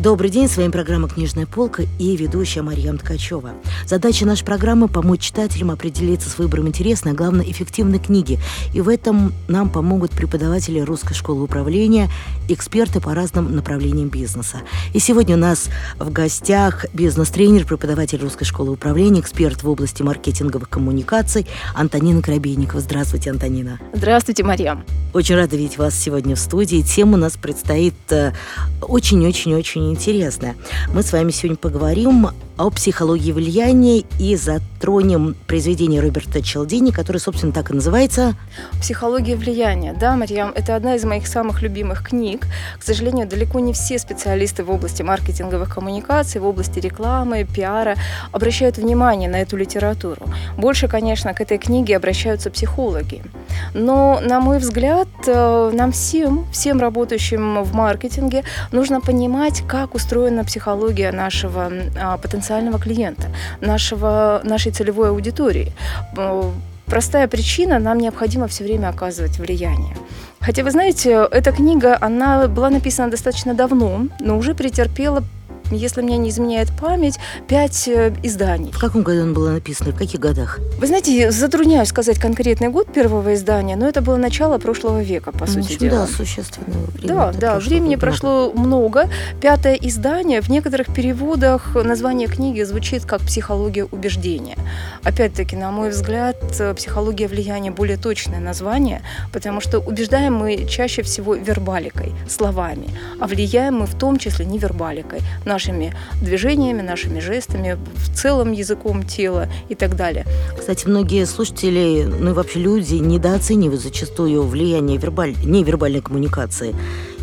Добрый день, с вами программа «Книжная полка» и ведущая Марьям Ткачева. Задача нашей программы – помочь читателям определиться с выбором интересной, а главное, эффективной книги. И в этом нам помогут преподаватели Русской школы управления, эксперты по разным направлениям бизнеса. И сегодня у нас в гостях бизнес-тренер, преподаватель Русской школы управления, эксперт в области маркетинговых коммуникаций Антонина Крабейникова. Здравствуйте, Антонина. Здравствуйте, Марьям. Очень рада видеть вас сегодня в студии. Тема у нас предстоит э, очень-очень-очень интересная. Мы с вами сегодня поговорим о психологии влияния и затронем произведение Роберта Челдини, которое, собственно, так и называется. «Психология влияния». Да, Марьям, это одна из моих самых любимых книг. К сожалению, далеко не все специалисты в области маркетинговых коммуникаций, в области рекламы, пиара обращают внимание на эту литературу. Больше, конечно, к этой книге обращаются психологи. Но, на мой взгляд, э, нам всем, всем работающим в маркетинге, нужно понимать, как устроена психология нашего а, потенциального клиента, нашего, нашей целевой аудитории. Э, простая причина, нам необходимо все время оказывать влияние. Хотя, вы знаете, эта книга, она была написана достаточно давно, но уже претерпела если мне не изменяет память, пять э, изданий. В каком году он был написан в каких годах? Вы знаете, затрудняюсь сказать конкретный год первого издания, но это было начало прошлого века, по ну, сути дела. Да, существенно. Да, да, времени много. прошло много. Пятое издание, в некоторых переводах название книги звучит как «Психология убеждения». Опять-таки, на мой взгляд, «Психология влияния» более точное название, потому что убеждаем мы чаще всего вербаликой, словами, а влияем мы в том числе невербаликой, нашими движениями, нашими жестами, в целом языком тела и так далее. Кстати, многие слушатели, ну и вообще люди недооценивают зачастую влияние вербаль... невербальной коммуникации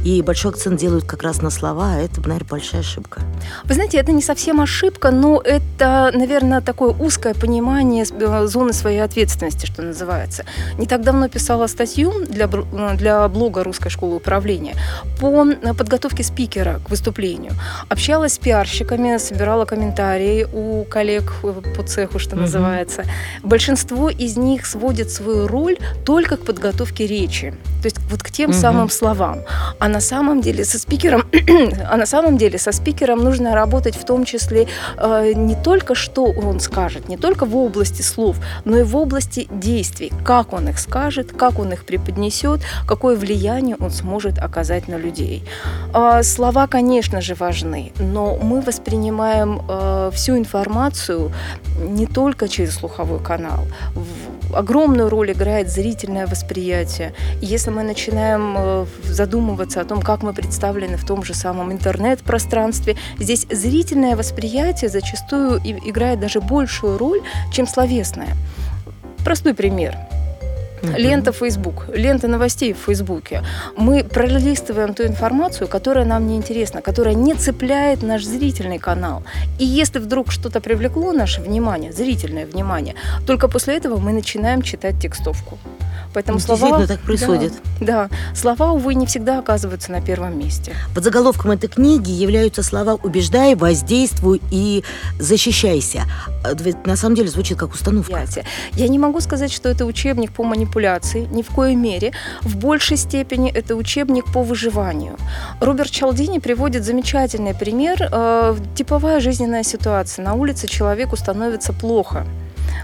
и большой акцент делают как раз на слова, а это, наверное, большая ошибка. Вы знаете, это не совсем ошибка, но это, наверное, такое узкое понимание э, зоны своей ответственности, что называется. Не так давно писала статью для, для блога Русской школы управления по э, подготовке спикера к выступлению. Общалась с пиарщиками, собирала комментарии у коллег по цеху, что mm-hmm. называется. Большинство из них сводит свою роль только к подготовке речи, то есть вот к тем mm-hmm. самым словам. А на самом деле со спикером, а на самом деле со спикером нужно работать в том числе э, не только что он скажет, не только в области слов, но и в области действий, как он их скажет, как он их преподнесет, какое влияние он сможет оказать на людей. Э, слова, конечно же, важны, но мы воспринимаем э, всю информацию не только через слуховой канал. Огромную роль играет зрительное восприятие. Если мы начинаем э, задумываться том, как мы представлены в том же самом интернет-пространстве. Здесь зрительное восприятие зачастую играет даже большую роль, чем словесное. Простой пример. Лента Facebook, лента новостей в Фейсбуке. Мы пролистываем ту информацию, которая нам не интересна, которая не цепляет наш зрительный канал. И если вдруг что-то привлекло наше внимание, зрительное внимание, только после этого мы начинаем читать текстовку. Поэтому слова... так происходит. Да, да, слова, увы, не всегда оказываются на первом месте. Под заголовком этой книги являются слова «убеждай», «воздействуй» и «защищайся». А, ведь на самом деле звучит как установка. Я не могу сказать, что это учебник по манипуляции, ни в коей мере. В большей степени это учебник по выживанию. Роберт Чалдини приводит замечательный пример. Э, типовая жизненная ситуация. На улице человеку становится плохо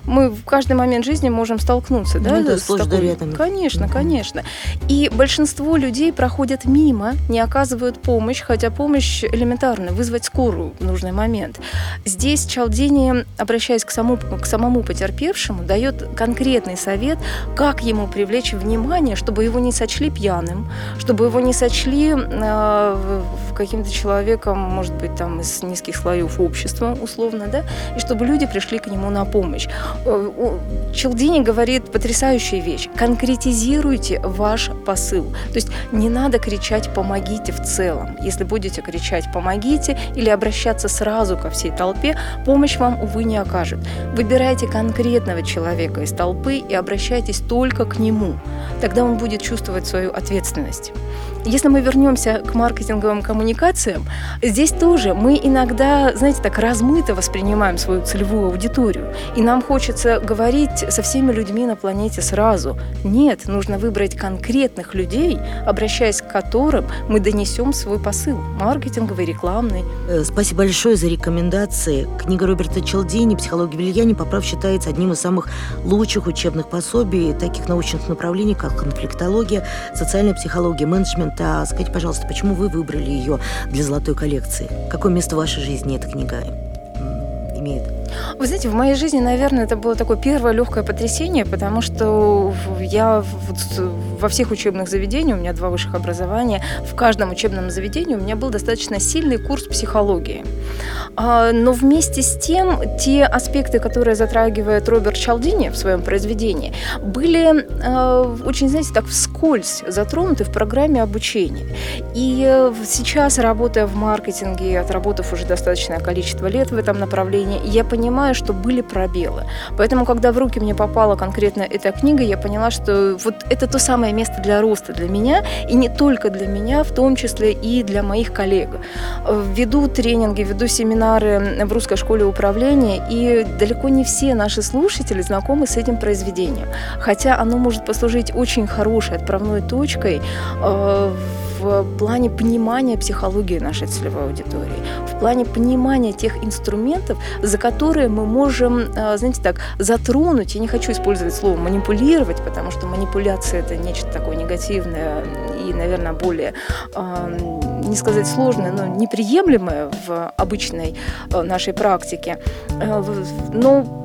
мы в каждый момент жизни можем столкнуться. Ну, да, да, с такой... рядом. Конечно, угу. конечно. И большинство людей проходят мимо, не оказывают помощь, хотя помощь элементарная, вызвать скорую в нужный момент. Здесь Чалдини, обращаясь к самому, к самому потерпевшему, дает конкретный совет, как ему привлечь внимание, чтобы его не сочли пьяным, чтобы его не сочли э, каким-то человеком, может быть, там из низких слоев общества, условно, да, и чтобы люди пришли к нему на помощь. Э, Челдини говорит потрясающую вещь. Конкретизируйте ваш посыл. То есть не надо кричать «помогите» в целом. Если будете кричать «помогите» или обращаться сразу ко всей толпе, помощь вам, увы, не окажет. Выбирайте конкретного человека из толпы и обращайтесь только к нему. Тогда он будет чувствовать свою ответственность. Если мы вернемся к маркетинговым коммуникациям, здесь тоже мы иногда, знаете, так размыто воспринимаем свою целевую аудиторию. И нам хочется говорить со всеми людьми на планете сразу. Нет, нужно выбрать конкретных людей, обращаясь к которым мы донесем свой посыл, маркетинговый, рекламный. Э, спасибо большое за рекомендации. Книга Роберта Челдини «Психология влияния» поправ считается одним из самых лучших учебных пособий таких научных направлений, как конфликтология, социальная психология, менеджмент. А скажите, пожалуйста, почему вы выбрали ее для золотой коллекции? Какое место в вашей жизни эта книга имеет? Вы знаете, в моей жизни, наверное, это было такое первое легкое потрясение, потому что я во всех учебных заведениях, у меня два высших образования, в каждом учебном заведении у меня был достаточно сильный курс психологии. А, но вместе с тем, те аспекты, которые затрагивает Роберт Чалдини в своем произведении, были а, очень, знаете, так вскользь затронуты в программе обучения. И э, сейчас, работая в маркетинге, отработав уже достаточное количество лет в этом направлении, я понимаю, что были пробелы. Поэтому, когда в руки мне попала конкретно эта книга, я поняла, что вот это то самое место для роста для меня, и не только для меня, в том числе и для моих коллег. Веду тренинги, веду семинары в русской школе управления, и далеко не все наши слушатели знакомы с этим произведением. Хотя оно может послужить очень хорошей отправной точкой э, в плане понимания психологии нашей целевой аудитории, в плане понимания тех инструментов, за которые мы можем, э, знаете так, затронуть, я не хочу использовать слово манипулировать, потому что манипуляция это нечто такое негативное и, наверное, более не сказать сложное, но неприемлемое в обычной э, нашей практике. Э, но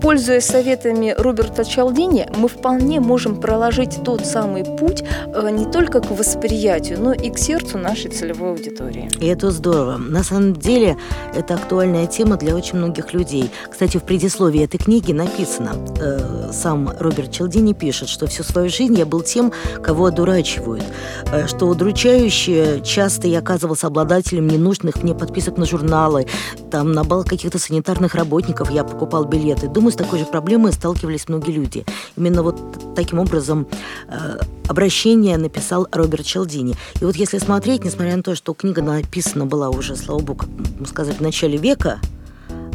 Пользуясь советами Роберта Чалдини, мы вполне можем проложить тот самый путь э, не только к восприятию, но и к сердцу нашей целевой аудитории. И это здорово. На самом деле, это актуальная тема для очень многих людей. Кстати, в предисловии этой книги написано, э, сам Роберт Челдини пишет, что всю свою жизнь я был тем, кого одурачивают, э, что удручающе часто я оказывался обладателем ненужных мне подписок на журналы, там на бал каких-то санитарных работников я покупал билеты. Думаю, с такой же проблемой сталкивались многие люди. Именно вот таким образом э, обращение написал Роберт Челдини. И вот если смотреть, несмотря на то, что книга написана была уже, слава богу, как сказать, в начале века,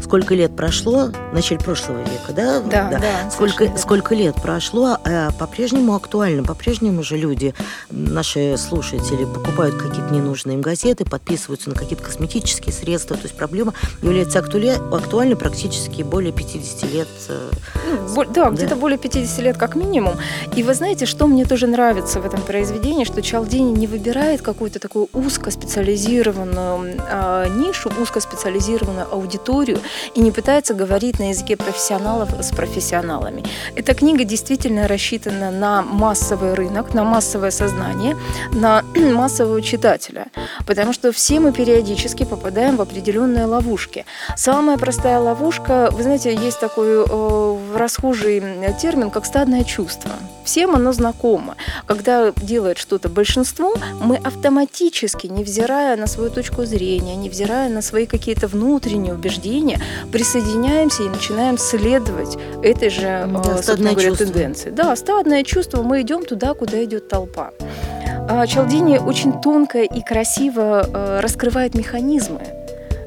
сколько лет прошло, начале прошлого века, да? Да, да. да сколько, сколько лет прошло, а по-прежнему актуально, по-прежнему же люди, наши слушатели, покупают какие-то ненужные им газеты, подписываются на какие-то косметические средства, то есть проблема является актуальной практически более 50 лет. Э, ну, да, да, где-то более 50 лет как минимум. И вы знаете, что мне тоже нравится в этом произведении, что Чалдини не выбирает какую-то такую узкоспециализированную э, нишу, узкоспециализированную аудиторию, и не пытается говорить на языке профессионалов с профессионалами. Эта книга действительно рассчитана на массовый рынок, на массовое сознание, на массового читателя, потому что все мы периодически попадаем в определенные ловушки. Самая простая ловушка, вы знаете, есть такой э, расхожий термин, как стадное чувство. Всем оно знакомо. Когда делает что-то большинство, мы автоматически, невзирая на свою точку зрения, невзирая на свои какие-то внутренние убеждения, присоединяемся и начинаем следовать этой же да, э, стадной говоря, тенденции. Да, стадное чувство, мы идем туда, куда идет толпа. А Чалдини очень тонко и красиво э, раскрывает механизмы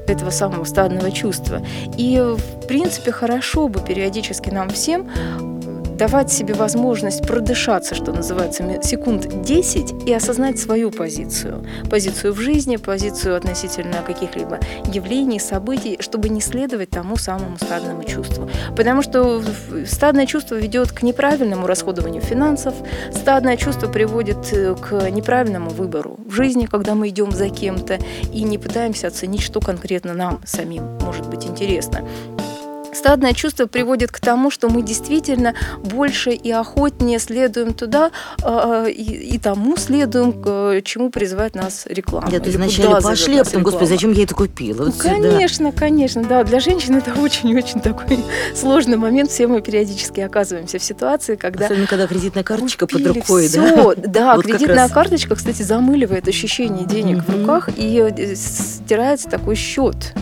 этого самого стадного чувства. И, в принципе, хорошо бы периодически нам всем давать себе возможность продышаться, что называется, секунд 10 и осознать свою позицию. Позицию в жизни, позицию относительно каких-либо явлений, событий, чтобы не следовать тому самому стадному чувству. Потому что стадное чувство ведет к неправильному расходованию финансов, стадное чувство приводит э, к неправильному выбору в жизни, когда мы идем за кем-то и не пытаемся оценить, что конкретно нам самим может быть интересно. Стадное чувство приводит к тому, что мы действительно больше и охотнее следуем туда э, и, и тому следуем, к чему призывает нас реклама. Да, то есть вначале пошли, а потом, господи, зачем я это купила? Вот ну, конечно, конечно, да. Для женщин это очень-очень такой сложный момент. Все мы периодически оказываемся в ситуации, когда... Особенно, когда кредитная карточка под рукой, все. да? Да, вот кредитная карточка, кстати, замыливает ощущение денег в руках и э, стирается такой счет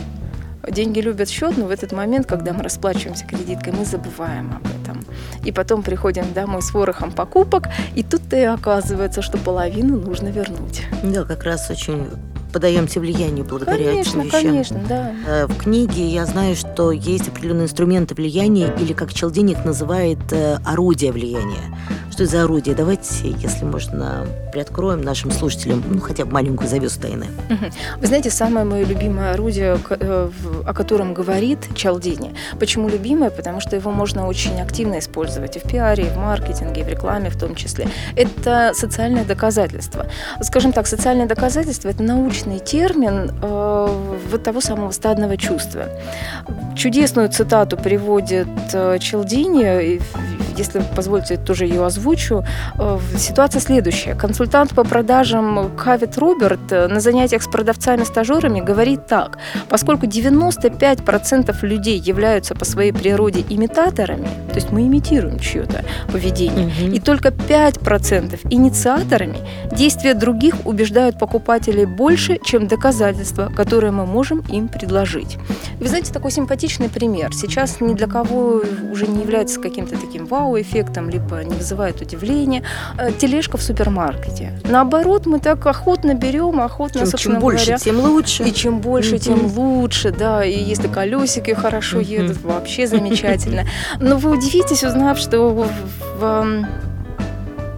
Деньги любят счет, но в этот момент, когда мы расплачиваемся кредиткой, мы забываем об этом. И потом приходим домой с ворохом покупок, и тут-то и оказывается, что половину нужно вернуть. Да, как раз очень подаемся влиянию благодаря конечно, этим вещам. Конечно, да. Э, В книге я знаю, что есть определенные инструменты влияния, или как Челдин их называет, э, орудия влияния. Что это за орудие? Давайте, если можно, приоткроем нашим слушателям, ну, хотя бы маленькую завесу тайны. Вы знаете, самое мое любимое орудие, э, о котором говорит Чалдини. Почему любимое? Потому что его можно очень активно использовать и в пиаре, и в маркетинге, и в рекламе в том числе. Это социальное доказательство. Скажем так, социальное доказательство – это научный термин э, вот того самого стадного чувства. Чудесную цитату приводит э, Челдини, и, если позволите, тоже ее озвучу. Э, Ситуация следующая. Консультант по продажам Кавит Роберт э, на занятиях с продавцами-стажерами говорит так. Поскольку 95% людей являются по своей природе имитаторами, то есть мы имитируем чье-то поведение, и только 5% инициаторами, действия других убеждают покупателей больше, чем доказательства, которые мы можем им предложить. Вы знаете, такой симпатичный пример. Сейчас ни для кого уже не является каким-то таким вау-эффектом, либо не вызывает удивления. Э, Тележка в супермаркете. Наоборот, мы так охотно берем, охотно, Чем, собственно чем больше, говоря, тем лучше. и чем больше, Мгм. тем лучше, да. И если колесики хорошо Мгм. едут, вообще замечательно. Но вы удивитесь, узнав, что в, в, м,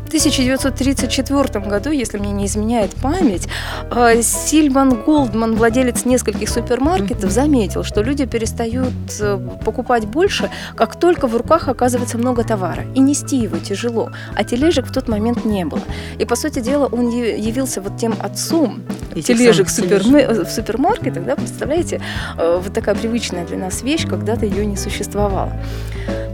1934 году, если мне не изменяет память, э, Сильван Голдман, владелец нескольких супермаркетов, заметил, что люди перестают э, покупать больше, как только в руках оказывается много товара. И нести его тяжело. А тележек в тот момент не было. И, по сути дела, он явился вот тем отцом Этих тележек в, э, в супермаркетах, да, представляете, вот такая привычная для нас вещь, когда-то ее не существовало.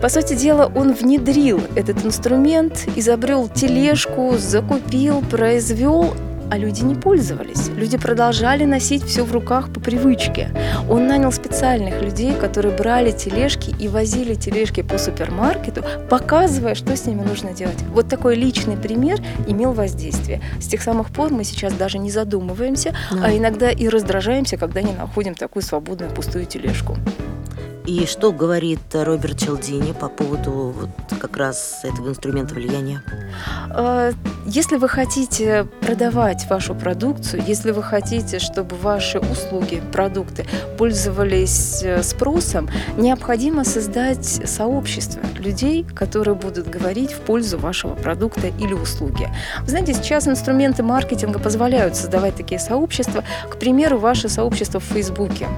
По сути дела, он внедрил этот инструмент, изобрел тележку, закупил, произвел, а люди не пользовались. Люди продолжали носить все в руках по привычке. Он нанял специальных людей, которые брали тележки и возили тележки по супермаркету, показывая, что с ними нужно делать. Вот такой личный пример имел воздействие. С тех самых пор мы сейчас даже не задумываемся, Да. а иногда и раздражаемся, когда не находим такую свободную пустую тележку. И что говорит Роберт Челдини по поводу вот как раз этого инструмента влияния? Э, Если вы хотите продавать вашу продукцию, если вы хотите, чтобы ваши услуги, продукты пользовались э, спросом, необходимо создать сообщество людей, которые будут говорить в пользу вашего продукта или услуги. Вы знаете, сейчас инструменты маркетинга позволяют создавать такие сообщества. К примеру, ваше сообщество в Фейсбуке.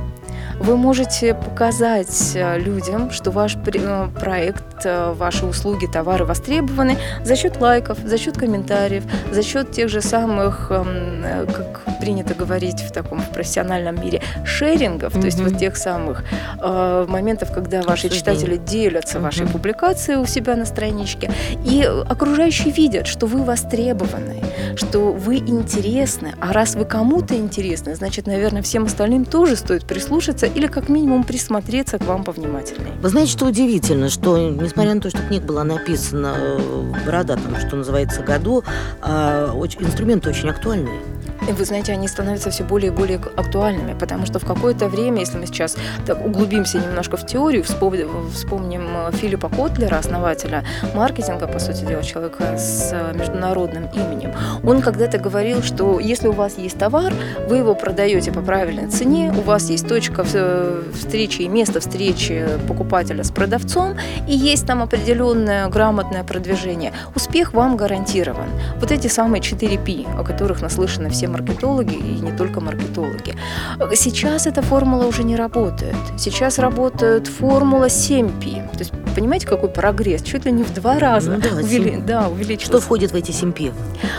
Вы можете показать э, людям, что ваш э, проект, э, ваши услуги, товары востребованы за счет лайков, за счет комментариев, за счет тех же самых, эм, как принято говорить в таком в профессиональном мире, шерингов, то есть вот тех самых э, моментов, когда ваши Обсуждений. читатели делятся вашей Мгм. публикацией у себя на страничке, и окружающие видят, что вы востребованы, что вы интересны, а раз вы кому-то интересны, значит, наверное, всем остальным тоже стоит прислушаться или как минимум присмотреться к вам повнимательнее. Вы знаете, что удивительно, что несмотря на то, что книга была написана э, в бородатом, что называется, году, а, оч- инструменты очень актуальные. Вы знаете, они становятся все более и более актуальными, потому что в какое-то время, если мы сейчас так углубимся немножко в теорию, вспомним, вспомним э, Филиппа Котлера, основателя маркетинга, по сути дела, человека с международным именем, он когда-то говорил, что если у вас есть товар, вы его продаете по правильной цене, у вас есть точка встречи и место встречи покупателя с продавцом, и есть там определенное грамотное продвижение, успех вам гарантирован. Вот эти самые 4 P, о которых наслышаны все маркетологи и не только маркетологи. Сейчас эта формула уже не работает. Сейчас работает формула 7P. То есть, понимаете, какой прогресс? Чуть ли не в два раза Ну да, увели- семь. да, Что увеличился. входит в эти семпи?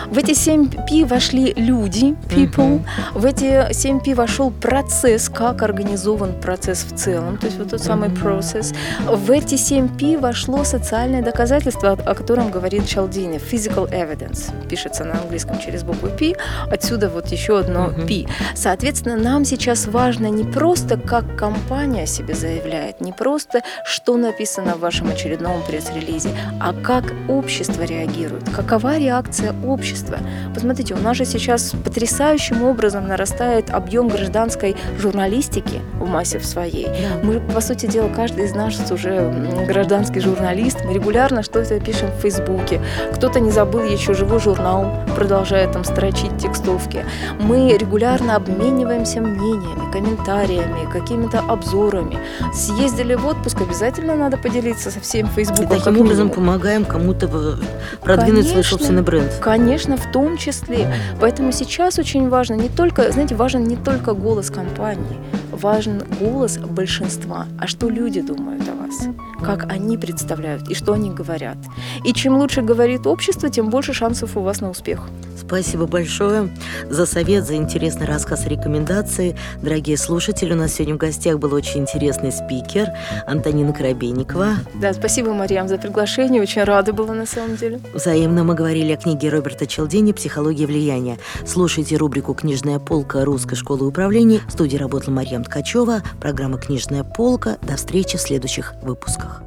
В эти 7P вошли люди, people. В эти 7P вошел процесс, как организован процесс в целом, то есть вот тот самый процесс. В эти 7P вошло социальное доказательство, о котором говорит Чалдини. Physical evidence. Пишется на английском через букву P. Отсюда вот еще одно пи. Соответственно, нам сейчас важно не просто, как компания себе заявляет, не просто, что написано в вашем очередном пресс-релизе, а как общество реагирует, какова реакция общества. Посмотрите, у нас же сейчас потрясающим образом нарастает объем гражданской журналистики в массе в своей. Мы, по сути дела, каждый из нас уже гражданский журналист. Мы регулярно что-то пишем в Фейсбуке. Кто-то не забыл еще живой журнал, продолжает там строчить текстовки. Мы регулярно обмениваемся мнениями, комментариями, какими-то обзорами. Съездили в отпуск, обязательно надо поделиться со всем И Фейсбуком. таким образом помогаем кому-то продвинуть свой Конечно. собственный бренд. Конечно, в том числе. Поэтому сейчас очень важно не только, знаете, важен не только голос компании, важен голос большинства. А что люди думают о вас? Как они представляют и что они говорят. И чем лучше говорит общество, тем больше шансов у вас на успех. Спасибо большое за совет, за интересный рассказ и рекомендации. Дорогие слушатели, у нас сегодня в гостях был очень интересный спикер Антонина Коробейникова. Да, спасибо, Марьям, за приглашение. Очень рада была на самом деле. Взаимно мы говорили о книге Роберта Челдини «Психология влияния». Слушайте рубрику «Книжная полка Русской школы управления». В студии работала Марьям Ткачева. Программа «Книжная полка». До встречи в следующих выпусках.